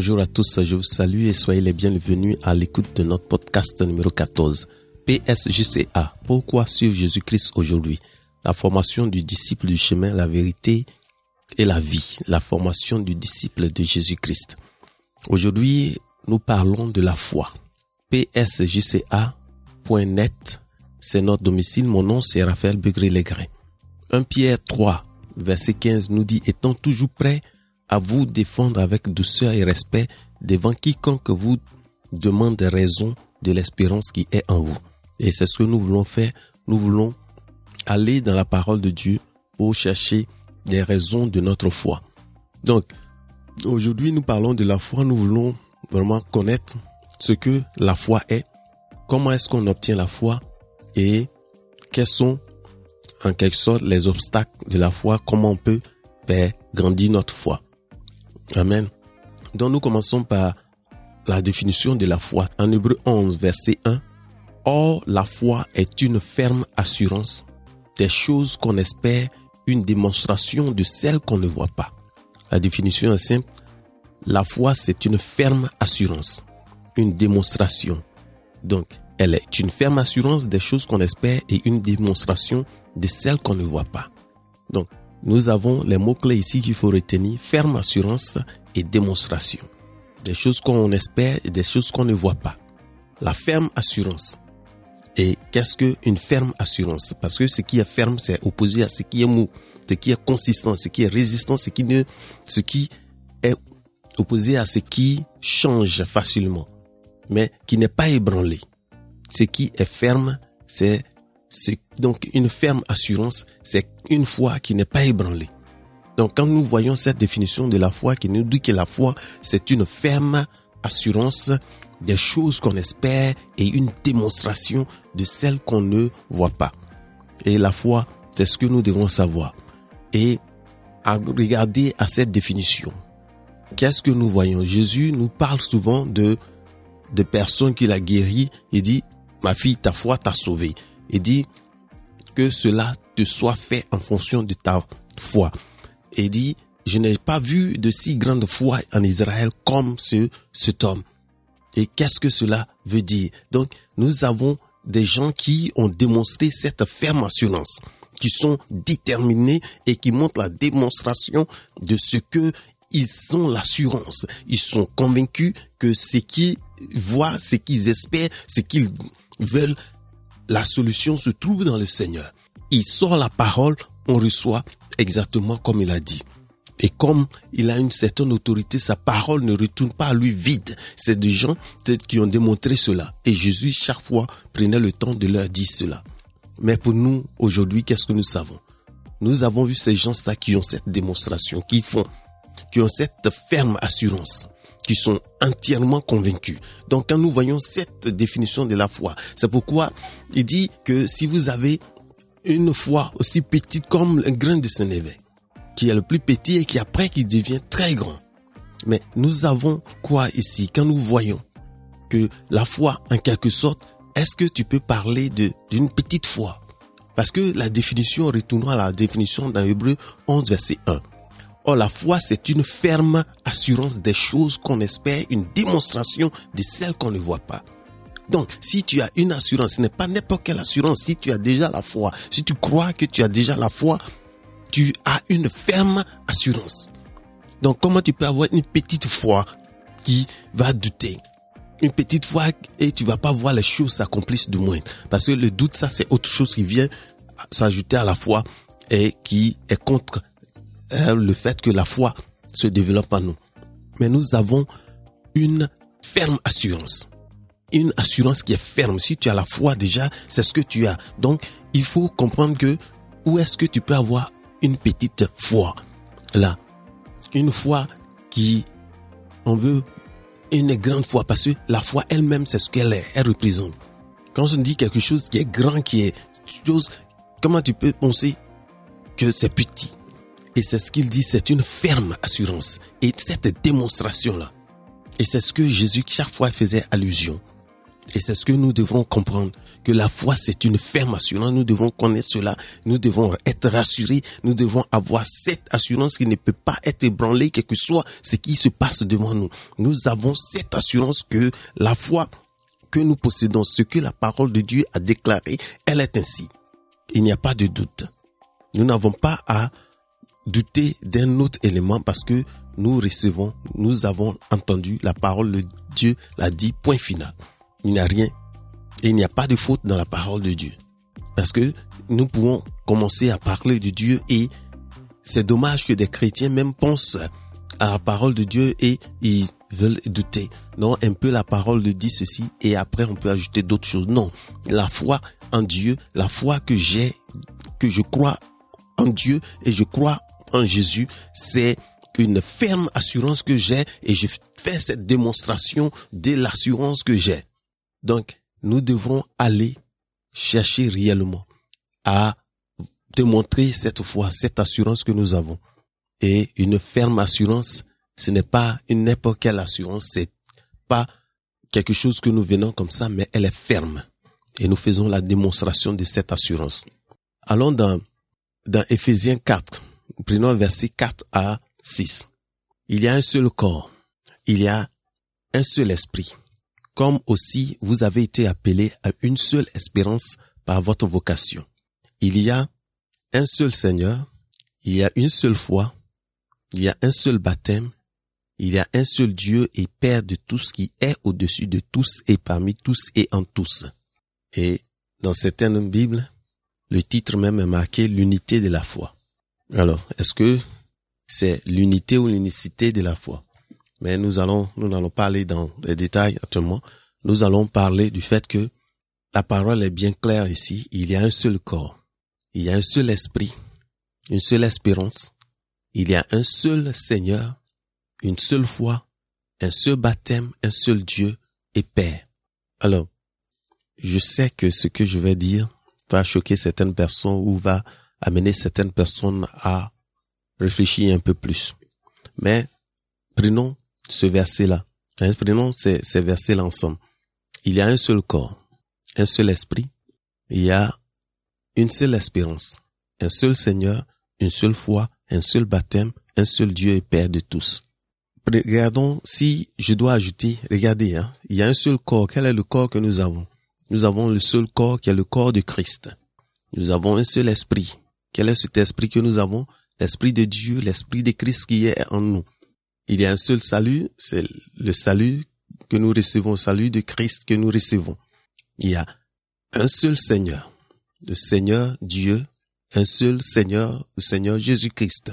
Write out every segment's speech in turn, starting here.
Bonjour à tous, je vous salue et soyez les bienvenus à l'écoute de notre podcast numéro 14. PSJCA, pourquoi suivre Jésus-Christ aujourd'hui? La formation du disciple du chemin, la vérité et la vie, la formation du disciple de Jésus-Christ. Aujourd'hui, nous parlons de la foi. PSJCA.net, c'est notre domicile. Mon nom, c'est Raphaël Begré-Legrain. 1 Pierre 3, verset 15 nous dit, étant toujours prêt à vous défendre avec douceur et respect devant quiconque vous demande des raisons de l'espérance qui est en vous. Et c'est ce que nous voulons faire. Nous voulons aller dans la parole de Dieu pour chercher des raisons de notre foi. Donc, aujourd'hui, nous parlons de la foi. Nous voulons vraiment connaître ce que la foi est, comment est-ce qu'on obtient la foi? Et quels sont en quelque sorte les obstacles de la foi, comment on peut faire grandir notre foi? Amen. Donc nous commençons par la définition de la foi. En Hébreu 11, verset 1. Or, la foi est une ferme assurance des choses qu'on espère, une démonstration de celles qu'on ne voit pas. La définition est simple. La foi, c'est une ferme assurance, une démonstration. Donc, elle est une ferme assurance des choses qu'on espère et une démonstration de celles qu'on ne voit pas. Donc, nous avons les mots-clés ici qu'il faut retenir, ferme assurance et démonstration. Des choses qu'on espère et des choses qu'on ne voit pas. La ferme assurance. Et qu'est-ce qu'une ferme assurance? Parce que ce qui est ferme, c'est opposé à ce qui est mou, ce qui est consistant, ce qui est résistant, ce qui, ne, ce qui est opposé à ce qui change facilement, mais qui n'est pas ébranlé. Ce qui est ferme, c'est donc une ferme assurance, c'est une foi qui n'est pas ébranlée. Donc quand nous voyons cette définition de la foi qui nous dit que la foi, c'est une ferme assurance des choses qu'on espère et une démonstration de celles qu'on ne voit pas. Et la foi, c'est ce que nous devons savoir. Et à regarder à cette définition, qu'est-ce que nous voyons? Jésus nous parle souvent de de personnes qu'il a guéries et dit, ma fille, ta foi t'a sauvée et dit que cela te soit fait en fonction de ta foi. Et dit, je n'ai pas vu de si grande foi en Israël comme ce, cet homme. Et qu'est-ce que cela veut dire? Donc, nous avons des gens qui ont démontré cette ferme assurance, qui sont déterminés et qui montrent la démonstration de ce que ils ont l'assurance. Ils sont convaincus que ce qu'ils voient, ce qu'ils espèrent, ce qu'ils veulent la solution se trouve dans le Seigneur. Il sort la parole, on reçoit exactement comme il a dit. Et comme il a une certaine autorité, sa parole ne retourne pas à lui vide. C'est des gens qui ont démontré cela. Et Jésus, chaque fois, prenait le temps de leur dire cela. Mais pour nous, aujourd'hui, qu'est-ce que nous savons? Nous avons vu ces gens-là qui ont cette démonstration, qui font, qui ont cette ferme assurance qui sont entièrement convaincus. Donc quand nous voyons cette définition de la foi, c'est pourquoi il dit que si vous avez une foi aussi petite comme un grain de sénévé, qui est le plus petit et qui après qui devient très grand. Mais nous avons quoi ici? Quand nous voyons que la foi, en quelque sorte, est-ce que tu peux parler d'une petite foi? Parce que la définition, retournons à la définition dans Hébreu 11, verset 1. Or, la foi, c'est une ferme assurance des choses qu'on espère, une démonstration de celles qu'on ne voit pas. Donc, si tu as une assurance, ce n'est pas n'importe quelle assurance. Si tu as déjà la foi, si tu crois que tu as déjà la foi, tu as une ferme assurance. Donc, comment tu peux avoir une petite foi qui va douter? Une petite foi et tu vas pas voir les choses s'accomplissent de moins. Parce que le doute, ça, c'est autre chose qui vient s'ajouter à la foi et qui est contre le fait que la foi se développe en nous. Mais nous avons une ferme assurance. Une assurance qui est ferme. Si tu as la foi déjà, c'est ce que tu as. Donc, il faut comprendre que où est-ce que tu peux avoir une petite foi? Là. Une foi qui, on veut une grande foi parce que la foi elle-même, c'est ce qu'elle est. Elle représente. Quand on dit quelque chose qui est grand, qui est chose, comment tu peux penser que c'est petit? Et c'est ce qu'il dit, c'est une ferme assurance. Et cette démonstration-là, et c'est ce que Jésus chaque fois faisait allusion, Et c'est ce que nous devrons comprendre, que la foi, c'est une ferme assurance. Nous devons connaître cela. Nous devons être rassurés. Nous devons avoir cette assurance qui ne peut pas être ébranlée, quel que soit ce qui se passe devant nous. Nous avons cette assurance que la foi que nous possédons, ce que la parole de Dieu a déclaré, elle est ainsi. Il n'y a pas de doute. Nous n'avons pas à douter d'un autre élément parce que nous recevons, nous avons entendu la parole de Dieu l'a dit, point final. Il n'y a rien et il n'y a pas de faute dans la parole de Dieu. Parce que nous pouvons commencer à parler de Dieu et c'est dommage que des chrétiens même pensent à la parole de Dieu et ils veulent douter. Non, un peu la parole de dit ceci et après on peut ajouter d'autres choses. Non, la foi en Dieu, la foi que j'ai, que je crois en Dieu et je crois en Jésus, c'est une ferme assurance que j'ai et je fais cette démonstration de l'assurance que j'ai. Donc, nous devrons aller chercher réellement à démontrer cette foi, cette assurance que nous avons. Et une ferme assurance, ce n'est pas une n'importe quelle assurance, c'est pas quelque chose que nous venons comme ça, mais elle est ferme. Et nous faisons la démonstration de cette assurance. Allons dans, dans Ephésiens 4. Prenons verset 4 à 6. Il y a un seul corps. Il y a un seul esprit. Comme aussi vous avez été appelés à une seule espérance par votre vocation. Il y a un seul Seigneur. Il y a une seule foi. Il y a un seul baptême. Il y a un seul Dieu et Père de tout ce qui est au-dessus de tous et parmi tous et en tous. Et dans certaines Bibles, le titre même est marqué l'unité de la foi. Alors, est-ce que c'est l'unité ou l'unicité de la foi? Mais nous allons, nous n'allons pas dans les détails actuellement. Nous allons parler du fait que la parole est bien claire ici. Il y a un seul corps. Il y a un seul esprit. Une seule espérance. Il y a un seul Seigneur, une seule foi, un seul baptême, un seul Dieu et Père. Alors, je sais que ce que je vais dire va choquer certaines personnes ou va amener certaines personnes à réfléchir un peu plus. Mais prenons ce verset-là. Hein, prenons ces, ces versets-là ensemble. Il y a un seul corps, un seul esprit, il y a une seule espérance, un seul Seigneur, une seule foi, un seul baptême, un seul Dieu et Père de tous. Regardons si je dois ajouter, regardez, hein, il y a un seul corps. Quel est le corps que nous avons? Nous avons le seul corps qui est le corps de Christ. Nous avons un seul esprit. Quel est cet esprit que nous avons? L'esprit de Dieu, l'esprit de Christ qui est en nous. Il y a un seul salut, c'est le salut que nous recevons, le salut de Christ que nous recevons. Il y a un seul Seigneur, le Seigneur Dieu un seul Seigneur, le Seigneur Jésus-Christ.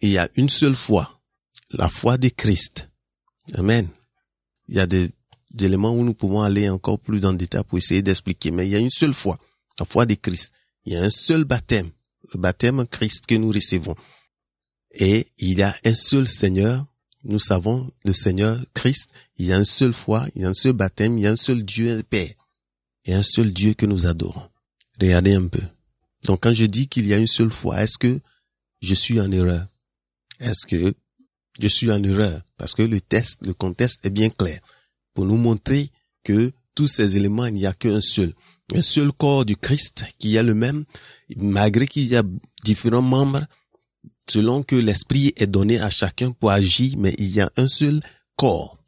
Il y a une seule foi, la foi de Christ. Amen. Il y a des, éléments où nous pouvons aller encore plus dans le détail pour essayer d'expliquer, mais il y a une seule foi, la foi de Christ. Il y a un seul baptême, baptême en Christ que nous recevons. Et il y a un seul Seigneur, nous savons le Seigneur Christ, il y a une seule foi, il y a un seul baptême, il y a un seul Dieu Père. Il y a un seul Dieu que nous adorons. Regardez un peu. Donc quand je dis qu'il y a une seule foi, est-ce que je suis en erreur? Est-ce que je suis en erreur? Parce que le test, le contexte est bien clair pour nous montrer que tous ces éléments, il n'y a qu'un seul. Un seul corps du Christ qui est le même, malgré qu'il y a différents membres, selon que l'esprit est donné à chacun pour agir, mais il y a un seul corps.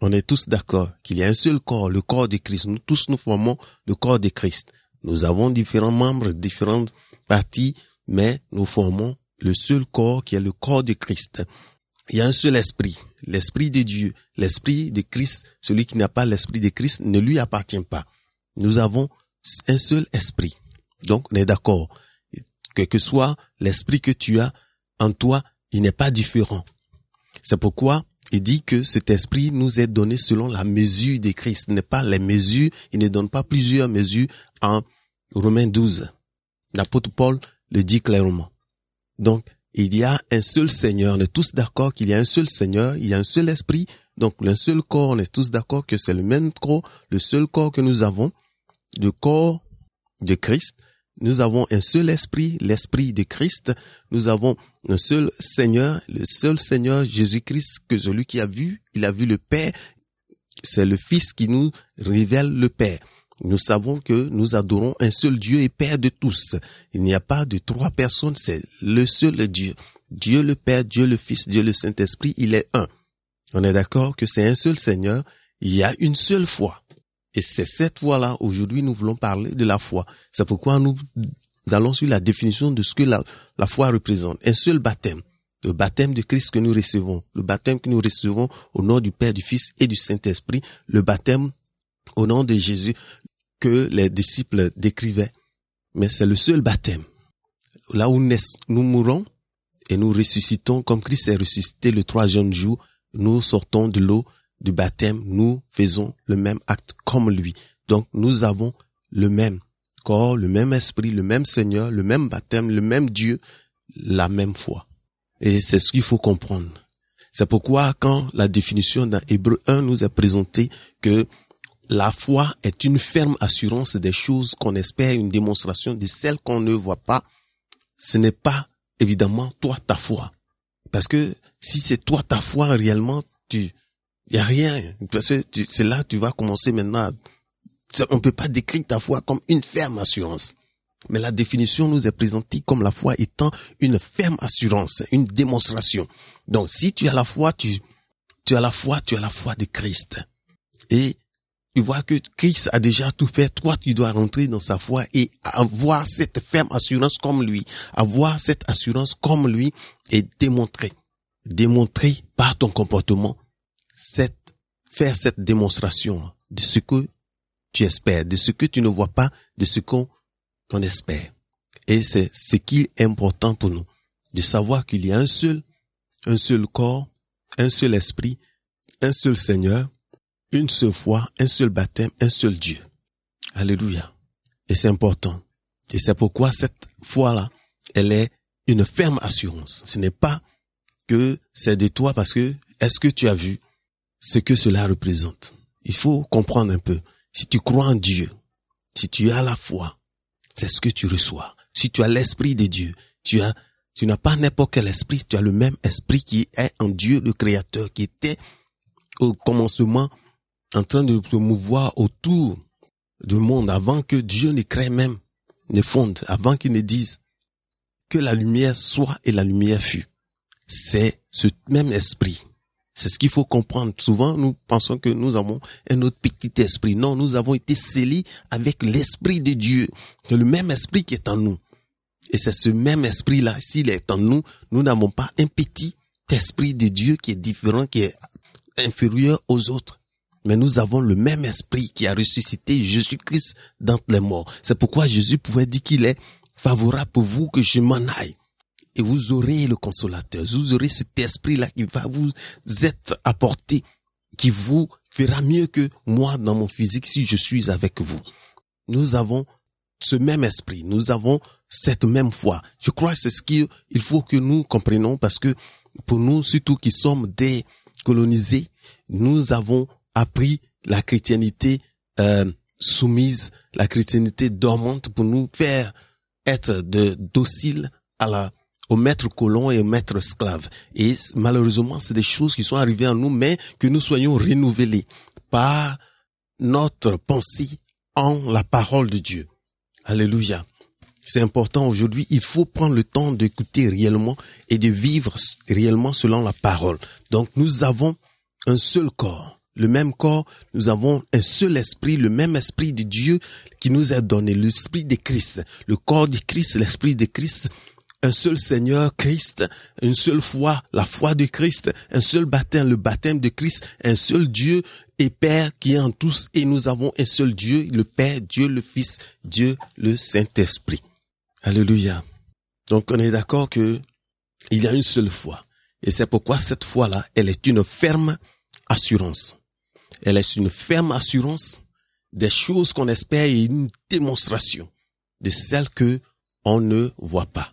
On est tous d'accord qu'il y a un seul corps, le corps de Christ. Nous tous nous formons le corps de Christ. Nous avons différents membres, différentes parties, mais nous formons le seul corps qui est le corps de Christ. Il y a un seul esprit, l'esprit de Dieu, l'esprit de Christ. Celui qui n'a pas l'esprit de Christ ne lui appartient pas. Nous avons un seul esprit. Donc, on est d'accord. Quel que soit l'esprit que tu as en toi, il n'est pas différent. C'est pourquoi il dit que cet esprit nous est donné selon la mesure de Christ. N'est pas les mesures, il ne donne pas plusieurs mesures en Romains 12. L'apôtre Paul le dit clairement. Donc, il y a un seul Seigneur. On est tous d'accord qu'il y a un seul Seigneur, il y a un seul esprit. Donc, un seul corps, on est tous d'accord que c'est le même corps, le seul corps que nous avons, le corps de Christ. Nous avons un seul esprit, l'esprit de Christ. Nous avons un seul Seigneur, le seul Seigneur Jésus-Christ que celui qui a vu, il a vu le Père. c'est le Fils qui nous révèle le Père. Nous savons que nous adorons un seul Dieu et Père de tous. Il n'y a pas de trois personnes, c'est le seul Dieu. Dieu le Père, Dieu le Fils, Dieu le Saint-Esprit, il est un. On est d'accord que c'est un seul Seigneur, il y a une seule foi. Et c'est cette foi-là, aujourd'hui, nous voulons parler de la foi. C'est pourquoi nous allons sur la définition de ce que la, la foi représente. Un seul baptême. Le baptême de Christ que nous recevons. Le baptême que nous recevons au nom du Père, du Fils et du Saint-Esprit. Le baptême au nom de Jésus que les disciples décrivaient. Mais c'est le seul baptême. Là où nous mourons et nous ressuscitons comme Christ est ressuscité le troisième jour, nous sortons de l'eau du baptême, nous faisons le même acte comme lui. Donc nous avons le même corps, le même esprit, le même Seigneur, le même baptême, le même Dieu, la même foi. Et c'est ce qu'il faut comprendre. C'est pourquoi quand la définition dans Hébreu 1 nous est présentée que la foi est une ferme assurance des choses qu'on espère, une démonstration de celles qu'on ne voit pas. Ce n'est pas évidemment toi ta foi. Parce que si c'est toi ta foi réellement, tu, y a rien. Parce que c'est là que tu vas commencer maintenant. On peut pas décrire ta foi comme une ferme assurance. Mais la définition nous est présentée comme la foi étant une ferme assurance, une démonstration. Donc, si tu as la foi, tu, tu as la foi, tu as la foi de Christ. Et tu vois que Christ a déjà tout fait. Toi, tu dois rentrer dans sa foi et avoir cette ferme assurance comme lui. Avoir cette assurance comme lui et démontrer. Démontrer par ton comportement cette, faire cette démonstration de ce que tu espères, de ce que tu ne vois pas, de ce qu'on espère. Et c'est ce qui est important pour nous, de savoir qu'il y a un seul, un seul corps, un seul esprit, un seul Seigneur, une seule foi, un seul baptême, un seul Dieu. Alléluia. Et c'est important. Et c'est pourquoi cette foi-là, elle est une ferme assurance. Ce n'est pas que c'est de toi parce que est-ce que tu as vu ce que cela représente? Il faut comprendre un peu. Si tu crois en Dieu, si tu as la foi, c'est ce que tu reçois. Si tu as l'esprit de Dieu, tu as, tu n'as pas n'importe quel esprit, tu as le même esprit qui est en Dieu, le créateur, qui était au commencement en train de se mouvoir autour du monde avant que Dieu ne crée même, ne fonde, avant qu'il ne dise que la lumière soit et la lumière fut. C'est ce même esprit. C'est ce qu'il faut comprendre. Souvent, nous pensons que nous avons un autre petit esprit. Non, nous avons été scellés avec l'esprit de Dieu. C'est le même esprit qui est en nous. Et c'est ce même esprit-là, s'il est en nous, nous n'avons pas un petit esprit de Dieu qui est différent, qui est inférieur aux autres mais nous avons le même esprit qui a ressuscité Jésus-Christ d'entre les morts. C'est pourquoi Jésus pouvait dire qu'il est favorable pour vous que je m'en aille. Et vous aurez le consolateur, vous aurez cet esprit-là qui va vous être apporté, qui vous fera mieux que moi dans mon physique si je suis avec vous. Nous avons ce même esprit, nous avons cette même foi. Je crois que c'est ce qu'il faut que nous comprenions parce que pour nous, surtout qui sommes décolonisés, nous avons appris la chrétienté euh, soumise, la chrétienté dormante pour nous faire être de dociles à la au maître colon et au maître esclave. Et malheureusement, c'est des choses qui sont arrivées en nous, mais que nous soyons renouvelés par notre pensée en la parole de Dieu. Alléluia. C'est important aujourd'hui. Il faut prendre le temps d'écouter réellement et de vivre réellement selon la parole. Donc nous avons un seul corps le même corps, nous avons un seul esprit, le même esprit de Dieu qui nous a donné, l'esprit de Christ, le corps de Christ, l'esprit de Christ, un seul Seigneur Christ, une seule foi, la foi de Christ, un seul baptême, le baptême de Christ, un seul Dieu et Père qui est en tous, et nous avons un seul Dieu, le Père, Dieu le Fils, Dieu le Saint-Esprit. Alléluia. Donc on est d'accord que il y a une seule foi. Et c'est pourquoi cette foi-là, elle est une ferme assurance. Elle est une ferme assurance des choses qu'on espère et une démonstration de celles que on ne voit pas.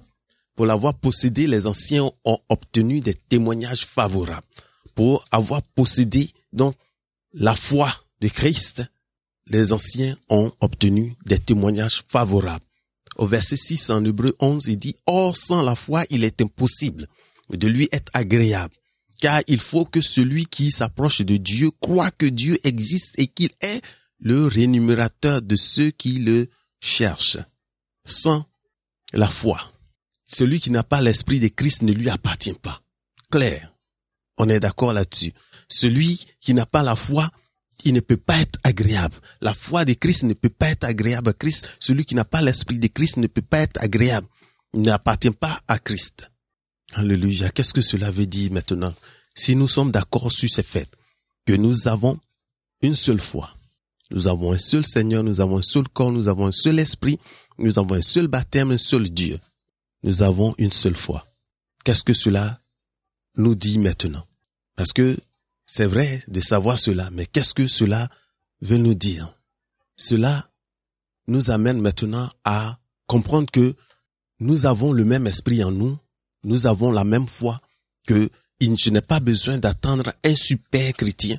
Pour l'avoir possédé, les anciens ont obtenu des témoignages favorables. Pour avoir possédé donc la foi de Christ, les anciens ont obtenu des témoignages favorables. Au verset 6 en Hébreu 11, il dit, Or sans la foi, il est impossible de lui être agréable car il faut que celui qui s'approche de Dieu croit que Dieu existe et qu'il est le rémunérateur de ceux qui le cherchent. Sans la foi, celui qui n'a pas l'esprit de Christ ne lui appartient pas. Claire. On est d'accord là-dessus. Celui qui n'a pas la foi, il ne peut pas être agréable. La foi de Christ ne peut pas être agréable à Christ. Celui qui n'a pas l'esprit de Christ ne peut pas être agréable. Il n'appartient pas à Christ. Alléluia. Qu'est-ce que cela veut dire maintenant? Si nous sommes d'accord sur ce fait, que nous avons une seule foi, nous avons un seul Seigneur, nous avons un seul corps, nous avons un seul esprit, nous avons un seul baptême, un seul Dieu. Nous avons une seule foi. Qu'est-ce que cela nous dit maintenant? Parce que c'est vrai de savoir cela, mais qu'est-ce que cela veut nous dire? Cela nous amène maintenant à comprendre que nous avons le même esprit en nous, nous avons la même foi, que je n'ai pas besoin d'attendre un super chrétien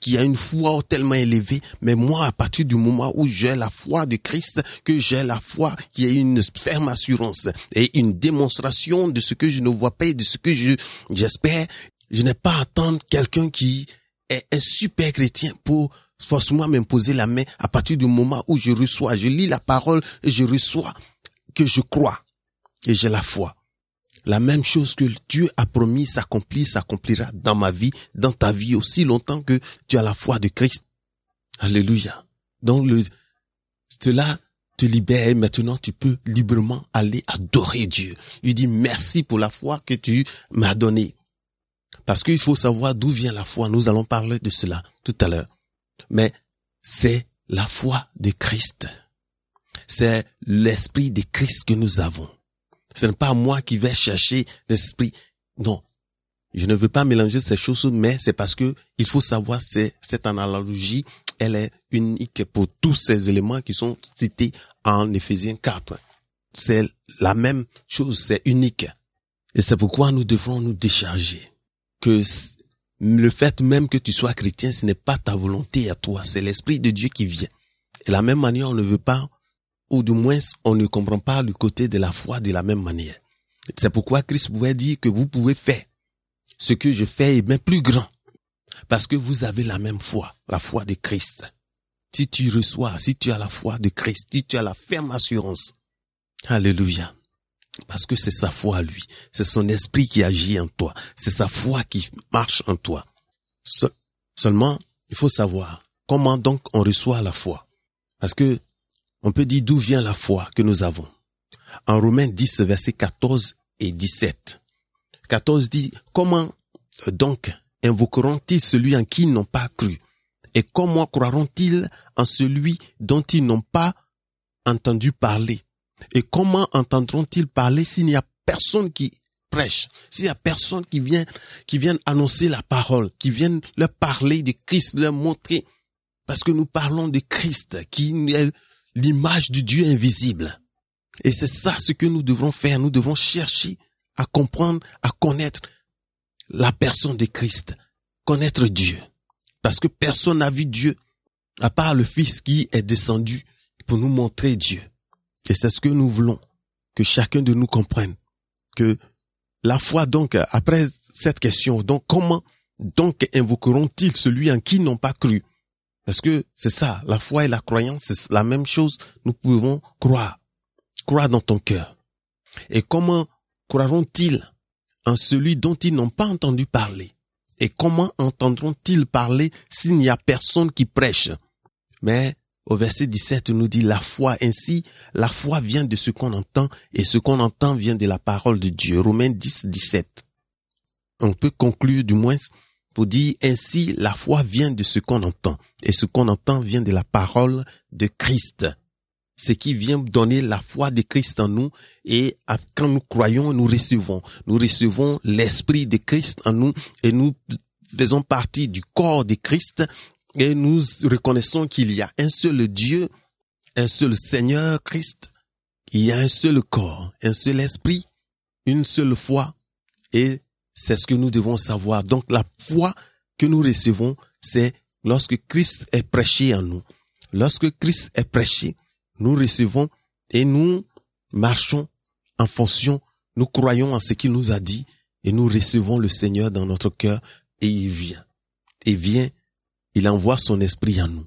qui a une foi tellement élevée, mais moi, à partir du moment où j'ai la foi de Christ, que j'ai la foi qui est une ferme assurance et une démonstration de ce que je ne vois pas et de ce que je, j'espère, je n'ai pas à attendre quelqu'un qui est un super chrétien pour forcément m'imposer la main à partir du moment où je reçois, je lis la parole et je reçois que je crois et j'ai la foi. La même chose que Dieu a promis s'accomplit, s'accomplira dans ma vie, dans ta vie aussi longtemps que tu as la foi de Christ. Alléluia. Donc le, cela te libère maintenant tu peux librement aller adorer Dieu. Il dit merci pour la foi que tu m'as donnée. Parce qu'il faut savoir d'où vient la foi. Nous allons parler de cela tout à l'heure. Mais c'est la foi de Christ. C'est l'esprit de Christ que nous avons. Ce n'est pas moi qui vais chercher l'esprit. Non. Je ne veux pas mélanger ces choses, mais c'est parce que il faut savoir, c'est, cette analogie, elle est unique pour tous ces éléments qui sont cités en Éphésiens 4. C'est la même chose, c'est unique. Et c'est pourquoi nous devrons nous décharger. Que le fait même que tu sois chrétien, ce n'est pas ta volonté à toi, c'est l'Esprit de Dieu qui vient. Et de la même manière, on ne veut pas ou du moins on ne comprend pas le côté de la foi de la même manière. C'est pourquoi Christ pouvait dire que vous pouvez faire ce que je fais est bien plus grand. Parce que vous avez la même foi, la foi de Christ. Si tu reçois, si tu as la foi de Christ, si tu as la ferme assurance. Alléluia. Parce que c'est sa foi à lui. C'est son esprit qui agit en toi. C'est sa foi qui marche en toi. seulement, il faut savoir comment donc on reçoit la foi. Parce que on peut dire d'où vient la foi que nous avons. En Romains 10, versets 14 et 17. 14 dit, comment euh, donc invoqueront-ils celui en qui ils n'ont pas cru? Et comment croiront-ils en celui dont ils n'ont pas entendu parler? Et comment entendront-ils parler s'il n'y a personne qui prêche, s'il n'y a personne qui vient, qui vient annoncer la parole, qui vient leur parler de Christ, leur montrer, parce que nous parlons de Christ, qui est l'image du Dieu invisible. Et c'est ça ce que nous devons faire. Nous devons chercher à comprendre, à connaître la personne de Christ, connaître Dieu. Parce que personne n'a vu Dieu, à part le Fils qui est descendu pour nous montrer Dieu. Et c'est ce que nous voulons, que chacun de nous comprenne. Que la foi, donc, après cette question, donc, comment, donc, invoqueront-ils celui en qui n'ont pas cru? Parce que c'est ça, la foi et la croyance, c'est la même chose. Nous pouvons croire. Croire dans ton cœur. Et comment croiront-ils en celui dont ils n'ont pas entendu parler? Et comment entendront-ils parler s'il n'y a personne qui prêche? Mais au verset 17 nous dit la foi. Ainsi, la foi vient de ce qu'on entend et ce qu'on entend vient de la parole de Dieu. Romains 10, 17. On peut conclure du moins pour dire ainsi la foi vient de ce qu'on entend et ce qu'on entend vient de la parole de Christ. Ce qui vient donner la foi de Christ en nous et quand nous croyons, nous recevons. Nous recevons l'esprit de Christ en nous et nous faisons partie du corps de Christ et nous reconnaissons qu'il y a un seul Dieu, un seul Seigneur Christ, il y a un seul corps, un seul esprit, une seule foi et c'est ce que nous devons savoir. Donc la foi que nous recevons, c'est lorsque Christ est prêché en nous. Lorsque Christ est prêché, nous recevons et nous marchons en fonction, nous croyons en ce qu'il nous a dit et nous recevons le Seigneur dans notre cœur et il vient. Et vient, il envoie son esprit en nous.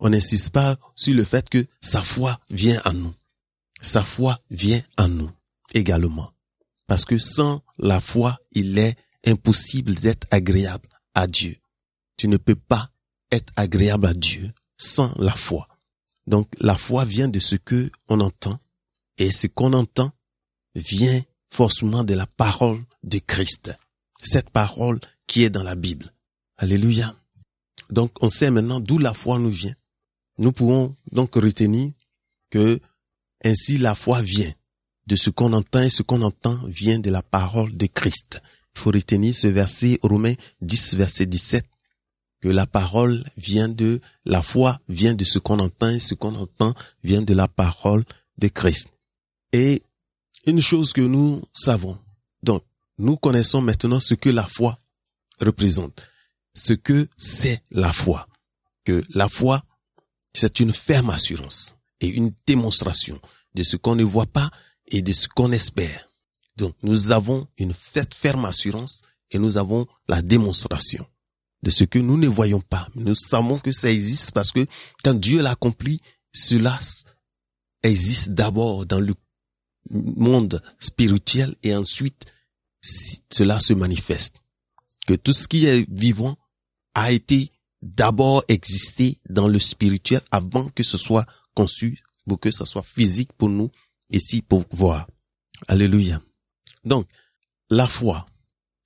On n'insiste pas sur le fait que sa foi vient en nous. Sa foi vient en nous également. Parce que sans la foi, il est impossible d'être agréable à Dieu. Tu ne peux pas être agréable à Dieu sans la foi. Donc la foi vient de ce que on entend et ce qu'on entend vient forcément de la parole de Christ. Cette parole qui est dans la Bible. Alléluia. Donc on sait maintenant d'où la foi nous vient. Nous pouvons donc retenir que ainsi la foi vient de ce qu'on entend et ce qu'on entend vient de la parole de Christ. Il faut retenir ce verset Romains 10 verset 17 que la parole vient de la foi vient de ce qu'on entend et ce qu'on entend vient de la parole de Christ. Et une chose que nous savons, donc nous connaissons maintenant ce que la foi représente, ce que c'est la foi, que la foi c'est une ferme assurance et une démonstration de ce qu'on ne voit pas et de ce qu'on espère. Donc nous avons une ferme assurance et nous avons la démonstration de ce que nous ne voyons pas. Nous savons que ça existe parce que quand Dieu l'accomplit, cela existe d'abord dans le monde spirituel et ensuite cela se manifeste. Que tout ce qui est vivant a été d'abord existé dans le spirituel avant que ce soit conçu pour que ce soit physique pour nous ici pour voir. Alléluia. Donc, la foi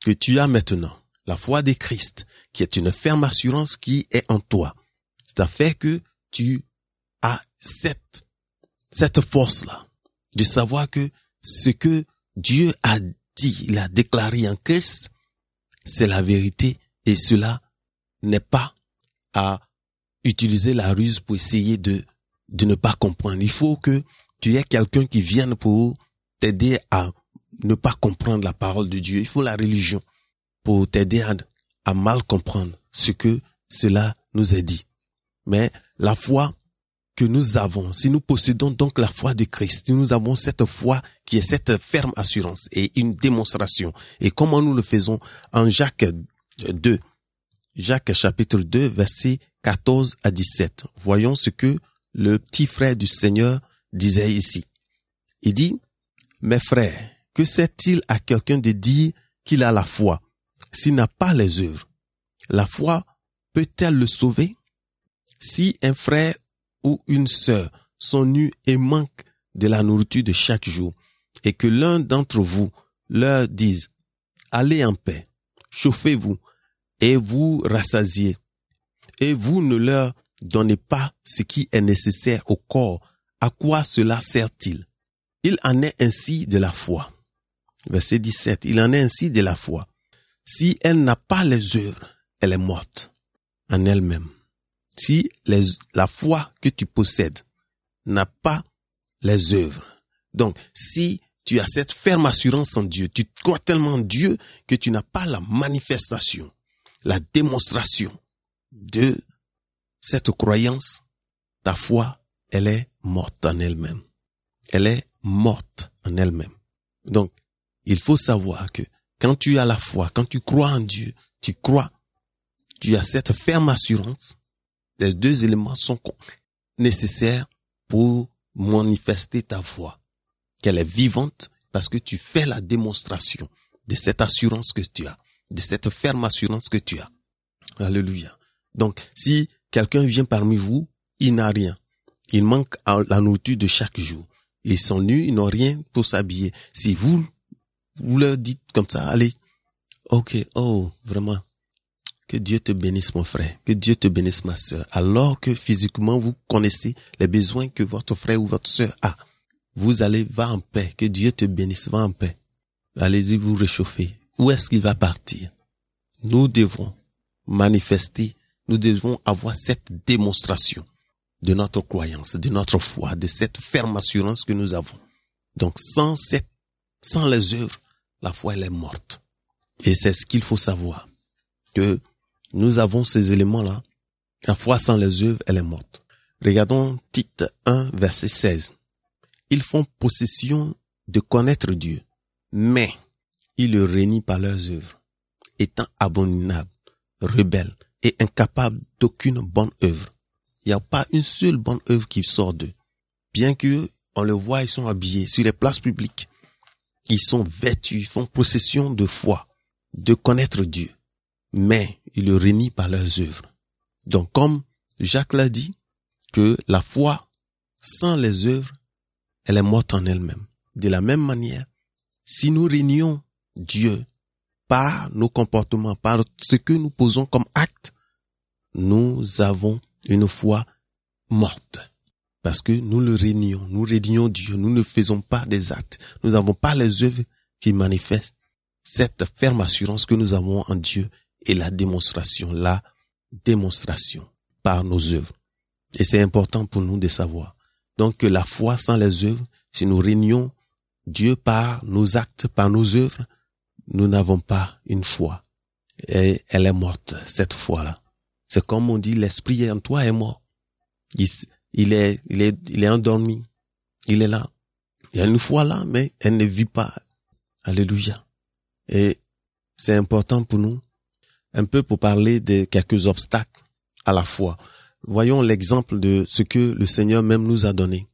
que tu as maintenant, la foi de Christ, qui est une ferme assurance qui est en toi, ça fait que tu as cette, cette force-là de savoir que ce que Dieu a dit, il a déclaré en Christ, c'est la vérité et cela n'est pas à utiliser la ruse pour essayer de, de ne pas comprendre. Il faut que tu aies quelqu'un qui vienne pour t'aider à ne pas comprendre la parole de Dieu. Il faut la religion pour t'aider à, à mal comprendre ce que cela nous est dit. Mais la foi que nous avons, si nous possédons donc la foi de Christ, si nous avons cette foi qui est cette ferme assurance et une démonstration. Et comment nous le faisons en Jacques 2, Jacques chapitre 2, verset 14 à 17. Voyons ce que le petit frère du Seigneur disait ici. Il dit, mes frères, que sert-il à quelqu'un de dire qu'il a la foi s'il n'a pas les œuvres? La foi peut-elle le sauver? Si un frère ou une sœur sont nus et manquent de la nourriture de chaque jour, et que l'un d'entre vous leur dise, allez en paix, chauffez-vous, et vous rassasiez, et vous ne leur donnez pas ce qui est nécessaire au corps à quoi cela sert-il? Il en est ainsi de la foi. Verset 17. Il en est ainsi de la foi. Si elle n'a pas les œuvres, elle est morte en elle-même. Si la foi que tu possèdes n'a pas les œuvres. Donc, si tu as cette ferme assurance en Dieu, tu crois tellement en Dieu que tu n'as pas la manifestation, la démonstration de cette croyance, ta foi elle est morte en elle-même. Elle est morte en elle-même. Donc, il faut savoir que quand tu as la foi, quand tu crois en Dieu, tu crois, tu as cette ferme assurance. Les deux éléments sont nécessaires pour manifester ta foi. Qu'elle est vivante parce que tu fais la démonstration de cette assurance que tu as, de cette ferme assurance que tu as. Alléluia. Donc, si quelqu'un vient parmi vous, il n'a rien. Il manque la nourriture de chaque jour. Ils sont nus, ils n'ont rien pour s'habiller. Si vous, vous leur dites comme ça, allez, ok, oh, vraiment, que Dieu te bénisse mon frère, que Dieu te bénisse ma sœur, alors que physiquement vous connaissez les besoins que votre frère ou votre sœur a. Vous allez, va en paix, que Dieu te bénisse, va en paix. Allez-y vous réchauffer. Où est-ce qu'il va partir? Nous devons manifester, nous devons avoir cette démonstration de notre croyance, de notre foi, de cette ferme assurance que nous avons. Donc sans cette, sans les œuvres, la foi elle est morte. Et c'est ce qu'il faut savoir, que nous avons ces éléments-là. La foi sans les œuvres, elle est morte. Regardons Tite 1, verset 16. Ils font possession de connaître Dieu, mais il le réunit par leurs œuvres, étant abominable, rebelle et incapable d'aucune bonne œuvre. Il n'y a pas une seule bonne œuvre qui sort d'eux. Bien que on le voit, ils sont habillés sur les places publiques. Ils sont vêtus, font possession de foi, de connaître Dieu. Mais ils le réunissent par leurs œuvres. Donc comme Jacques l'a dit, que la foi sans les œuvres, elle est morte en elle-même. De la même manière, si nous réunions Dieu par nos comportements, par ce que nous posons comme acte, nous avons une foi morte. Parce que nous le réunions, nous réunions Dieu, nous ne faisons pas des actes. Nous n'avons pas les œuvres qui manifestent cette ferme assurance que nous avons en Dieu et la démonstration, la démonstration par nos œuvres. Et c'est important pour nous de savoir. Donc la foi sans les œuvres, si nous réunions Dieu par nos actes, par nos œuvres, nous n'avons pas une foi. Et elle est morte, cette foi-là. C'est comme on dit, l'esprit en toi est mort. Il, il, est, il est, il est endormi. Il est là. Il y a une foi là, mais elle ne vit pas. Alléluia. Et c'est important pour nous, un peu pour parler de quelques obstacles à la foi. Voyons l'exemple de ce que le Seigneur même nous a donné.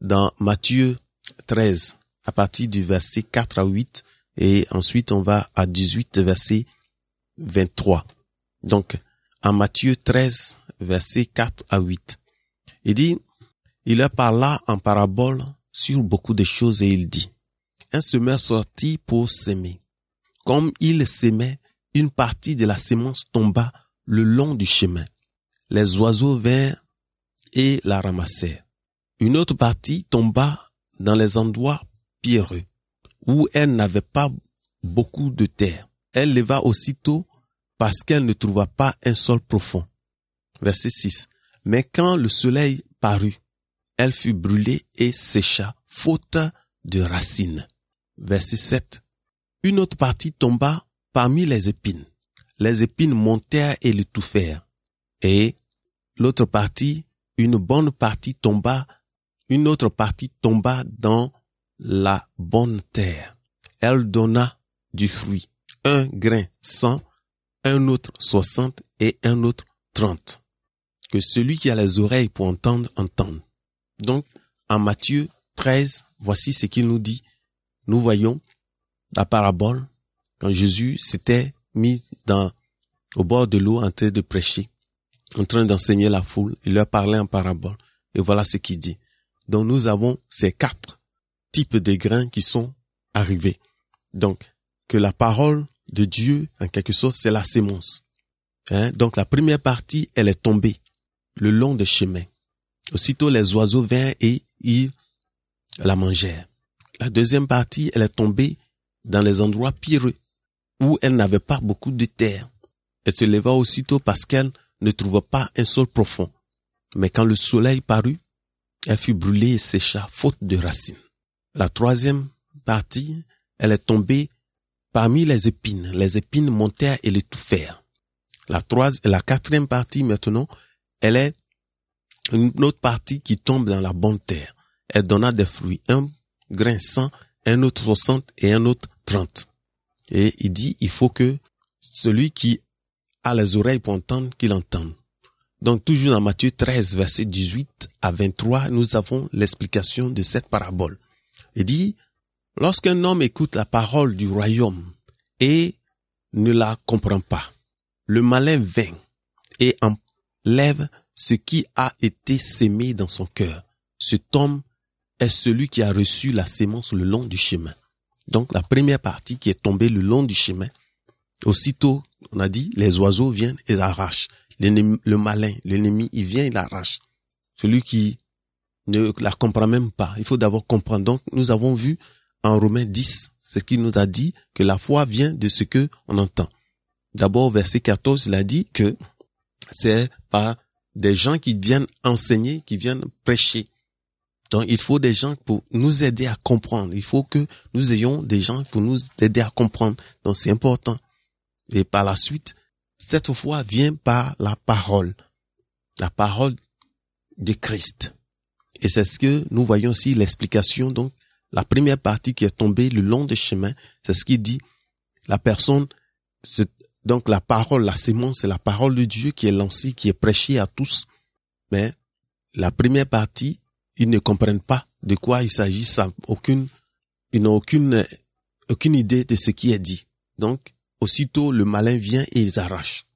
Dans Matthieu 13, à partir du verset 4 à 8, et ensuite on va à 18, verset 23. Donc, en Matthieu 13, verset 4 à 8. Il dit, il leur parla en parabole sur beaucoup de choses et il dit, un semeur sortit pour s'aimer. Comme il s'aimait, une partie de la sémence tomba le long du chemin. Les oiseaux vinrent et la ramassèrent. Une autre partie tomba dans les endroits pierreux, où elle n'avait pas beaucoup de terre. Elle leva aussitôt parce qu'elle ne trouva pas un sol profond. Verset 6. Mais quand le soleil parut, elle fut brûlée et sécha, faute de racines. Verset 7. Une autre partie tomba parmi les épines. Les épines montèrent et l'étouffèrent. Et l'autre partie, une bonne partie tomba, une autre partie tomba dans la bonne terre. Elle donna du fruit, un grain cent, un autre soixante et un autre trente. Que celui qui a les oreilles pour entendre, entende. Donc, en Matthieu 13, voici ce qu'il nous dit. Nous voyons la parabole quand Jésus s'était mis dans, au bord de l'eau en train de prêcher, en train d'enseigner la foule. Il leur parlait en parabole. Et voilà ce qu'il dit. Donc nous avons ces quatre types de grains qui sont arrivés. Donc, que la parole de Dieu, en quelque sorte, c'est la sémence. Hein? Donc la première partie, elle est tombée le long des chemins. Aussitôt les oiseaux vinrent et ils la mangèrent. La deuxième partie, elle est tombée dans les endroits pireux, où elle n'avait pas beaucoup de terre. Elle se leva aussitôt parce qu'elle ne trouva pas un sol profond. Mais quand le soleil parut, elle fut brûlée et sécha, faute de racines. La troisième partie, elle est tombée parmi les épines. Les épines montèrent et l'étouffèrent. La troisième, la quatrième partie maintenant, elle est une autre partie qui tombe dans la bonne terre. Elle donna des fruits, un grain cent, un autre soixante et un autre trente. Et il dit, il faut que celui qui a les oreilles pour entendre, qu'il entende. Donc toujours dans Matthieu 13, verset 18 à 23, nous avons l'explication de cette parabole. Il dit, lorsqu'un homme écoute la parole du royaume et ne la comprend pas, le malin vient et enlève ce qui a été sémé dans son cœur. Cet homme est celui qui a reçu la sémence le long du chemin. Donc la première partie qui est tombée le long du chemin, aussitôt, on a dit, les oiseaux viennent et l'arrachent. Le malin, l'ennemi, il vient et l'arrache. Celui qui ne la comprend même pas. Il faut d'abord comprendre. Donc nous avons vu en Romains 10, ce qui nous a dit que la foi vient de ce que on entend. D'abord, verset 14, il a dit que c'est par des gens qui viennent enseigner, qui viennent prêcher. Donc, il faut des gens pour nous aider à comprendre. Il faut que nous ayons des gens pour nous aider à comprendre. Donc, c'est important. Et par la suite, cette foi vient par la parole. La parole de Christ. Et c'est ce que nous voyons ici, l'explication. Donc, la première partie qui est tombée le long des chemins, c'est ce qu'il dit. la personne, donc la parole, la sémence, c'est la parole de Dieu qui est lancée, qui est prêchée à tous. Mais la première partie, ils ne comprennent pas de quoi il s'agit, ça, aucune, ils n'ont aucune, aucune idée de ce qui est dit. Donc, aussitôt, le malin vient et ils arrachent.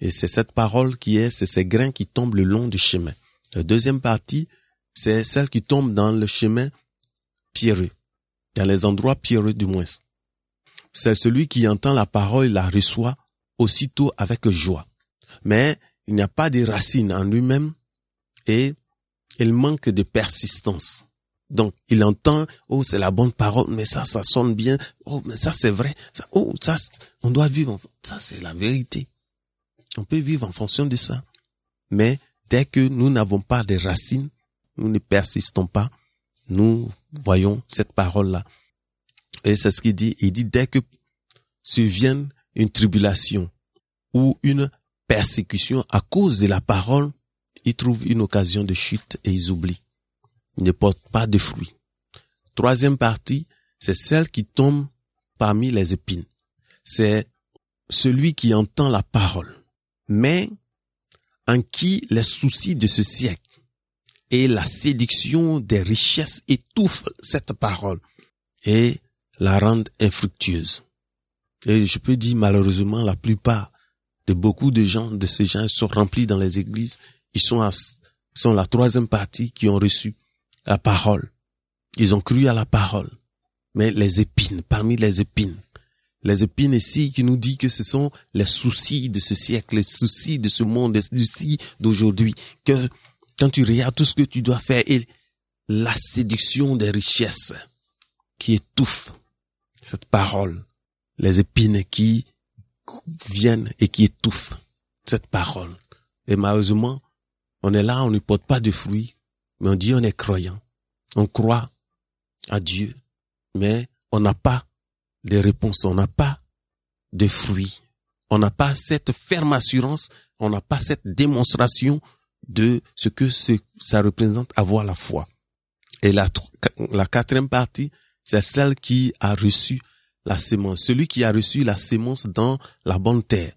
Et c'est cette parole qui est, c'est ces grains qui tombent le long du chemin. La deuxième partie, c'est celle qui tombe dans le chemin dans les endroits pierreux du moins. C'est celui qui entend la parole et la reçoit aussitôt avec joie. Mais il n'y a pas de racines en lui-même et il manque de persistance. Donc, il entend, oh, c'est la bonne parole, mais ça, ça sonne bien. Oh, mais ça, c'est vrai. oh, ça, on doit vivre. Ça, c'est la vérité. On peut vivre en fonction de ça. Mais dès que nous n'avons pas de racines, nous ne persistons pas, nous voyons cette parole-là. Et c'est ce qu'il dit. Il dit, dès que survienne une tribulation ou une persécution à cause de la parole, ils trouvent une occasion de chute et ils oublient. Ils ne portent pas de fruits. Troisième partie, c'est celle qui tombe parmi les épines. C'est celui qui entend la parole, mais en qui les soucis de ce siècle? Et la séduction des richesses étouffent cette parole et la rendent infructueuse. Et je peux dire malheureusement la plupart de beaucoup de gens, de ces gens sont remplis dans les églises, ils sont, sont la troisième partie qui ont reçu la parole. Ils ont cru à la parole. Mais les épines, parmi les épines, les épines ici qui nous dit que ce sont les soucis de ce siècle, les soucis de ce monde, les soucis d'aujourd'hui, que quand tu regardes tout ce que tu dois faire et la séduction des richesses qui étouffe cette parole, les épines qui viennent et qui étouffent cette parole. Et malheureusement, on est là, on ne porte pas de fruits, mais on dit on est croyant. On croit à Dieu, mais on n'a pas de réponses, on n'a pas de fruits. On n'a pas cette ferme assurance, on n'a pas cette démonstration de ce que ça représente avoir la foi. Et la, la quatrième partie, c'est celle qui a reçu la sémence. Celui qui a reçu la sémence dans la bonne terre.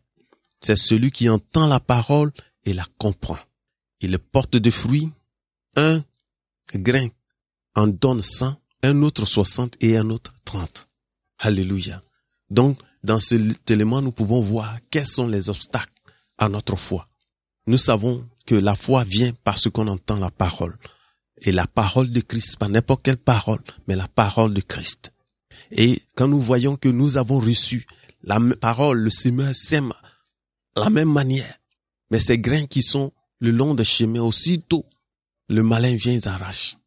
C'est celui qui entend la parole et la comprend. Il porte des fruits. Un grain en donne 100, un autre 60 et un autre 30. Alléluia. Donc, dans cet élément, nous pouvons voir quels sont les obstacles à notre foi. Nous savons que la foi vient parce qu'on entend la parole. Et la parole de Christ, pas n'importe quelle parole, mais la parole de Christ. Et quand nous voyons que nous avons reçu la parole, le semeur sème la même manière. Mais ces grains qui sont le long des chemins, aussitôt, le malin vient et arrache.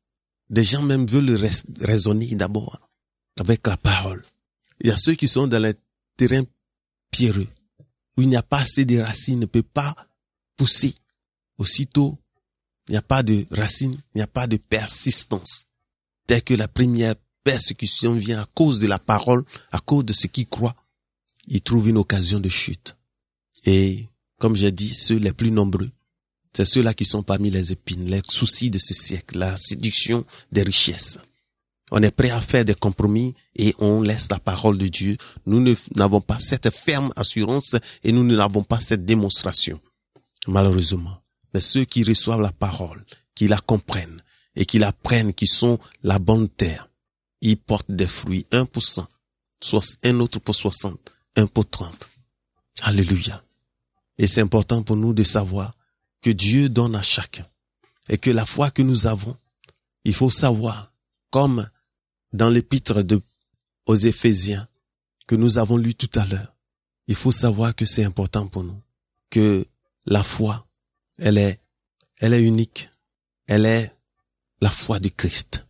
Des gens même veulent raisonner d'abord avec la parole. Il y a ceux qui sont dans les terrains pierreux, où il n'y a pas assez de racines, ne peut pas pousser. Aussitôt, il n'y a pas de racines, il n'y a pas de persistance. Dès que la première persécution vient à cause de la parole, à cause de ce qu'ils croient, ils trouvent une occasion de chute. Et, comme j'ai dit, ceux les plus nombreux, c'est ceux-là qui sont parmi les épines, les soucis de ce siècle, la séduction des richesses. On est prêt à faire des compromis et on laisse la parole de Dieu. Nous n'avons pas cette ferme assurance et nous n'avons pas cette démonstration. Malheureusement. Mais ceux qui reçoivent la parole, qui la comprennent et qui la prennent, qui sont la bonne terre, ils portent des fruits, un pour cent, soit un autre pour soixante, un pour trente. Alléluia. Et c'est important pour nous de savoir que Dieu donne à chacun. Et que la foi que nous avons, il faut savoir, comme dans l'épître de, aux Éphésiens que nous avons lu tout à l'heure, il faut savoir que c'est important pour nous, que la foi, elle est, elle est unique, elle est la foi de Christ.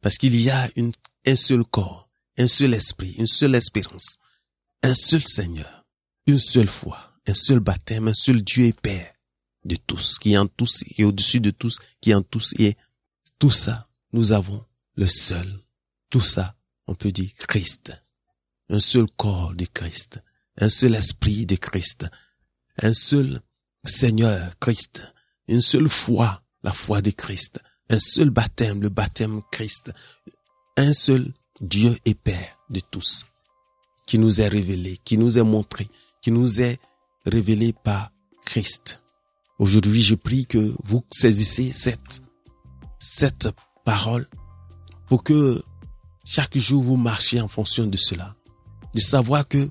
Parce qu'il y a une, un seul corps, un seul esprit, une seule espérance, un seul Seigneur, une seule foi, un seul baptême, un seul Dieu et Père de tous, qui en tous et au-dessus de tous, qui en tous et tout ça, nous avons le seul. Tout ça, on peut dire Christ. Un seul corps de Christ. Un seul esprit de Christ. Un seul Seigneur Christ. Une seule foi, la foi de Christ. Un seul baptême, le baptême Christ. Un seul Dieu et Père de tous. qui nous est révélé, qui nous est montré, qui nous est révélé par Christ. Aujourd'hui, je prie que vous saisissez cette, cette parole pour que chaque jour vous marchiez en fonction de cela. De savoir que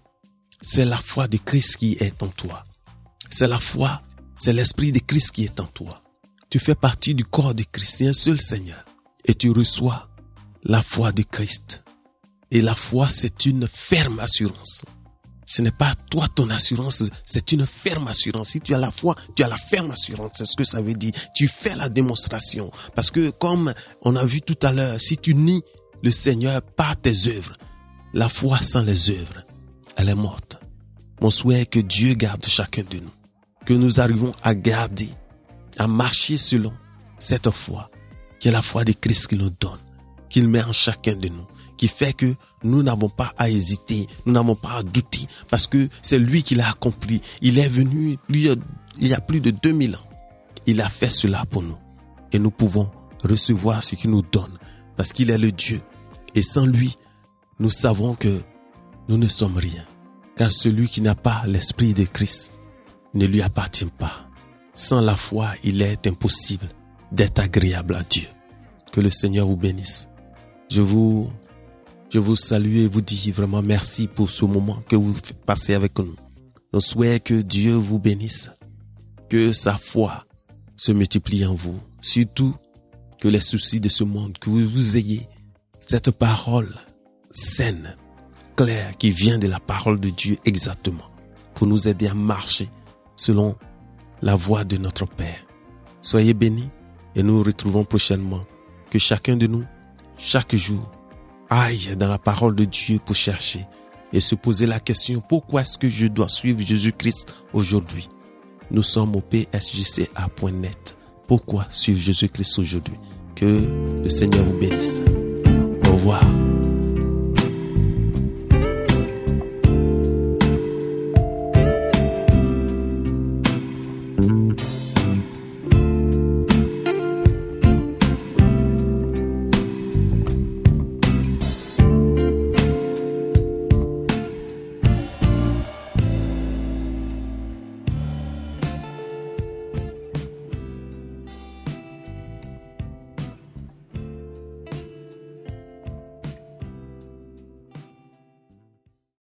c'est la foi de Christ qui est en toi. C'est la foi, c'est l'esprit de Christ qui est en toi. Tu fais partie du corps de Christ, un seul Seigneur. Et tu reçois la foi de Christ. Et la foi, c'est une ferme assurance. Ce n'est pas toi ton assurance, c'est une ferme assurance. Si tu as la foi, tu as la ferme assurance. C'est ce que ça veut dire. Tu fais la démonstration. Parce que comme on a vu tout à l'heure, si tu nies le Seigneur par tes œuvres, la foi sans les œuvres, elle est morte. Mon souhait est que Dieu garde chacun de nous. Que nous arrivons à garder, à marcher selon cette foi, qui est la foi de Christ qu'il nous donne, qu'il met en chacun de nous qui fait que nous n'avons pas à hésiter, nous n'avons pas à douter, parce que c'est lui qui l'a accompli. Il est venu il y a plus de 2000 ans. Il a fait cela pour nous. Et nous pouvons recevoir ce qu'il nous donne, parce qu'il est le Dieu. Et sans lui, nous savons que nous ne sommes rien. Car celui qui n'a pas l'Esprit de Christ ne lui appartient pas. Sans la foi, il est impossible d'être agréable à Dieu. Que le Seigneur vous bénisse. Je vous je vous salue et vous dis vraiment merci pour ce moment que vous passez avec nous. Nous souhaitons que Dieu vous bénisse, que sa foi se multiplie en vous, surtout que les soucis de ce monde, que vous ayez cette parole saine, claire, qui vient de la parole de Dieu exactement, pour nous aider à marcher selon la voie de notre Père. Soyez bénis et nous nous retrouvons prochainement. Que chacun de nous, chaque jour, aille dans la parole de Dieu pour chercher et se poser la question pourquoi est-ce que je dois suivre Jésus-Christ aujourd'hui? Nous sommes au psjca.net. Pourquoi suivre Jésus-Christ aujourd'hui? Que le Seigneur vous bénisse. Au revoir.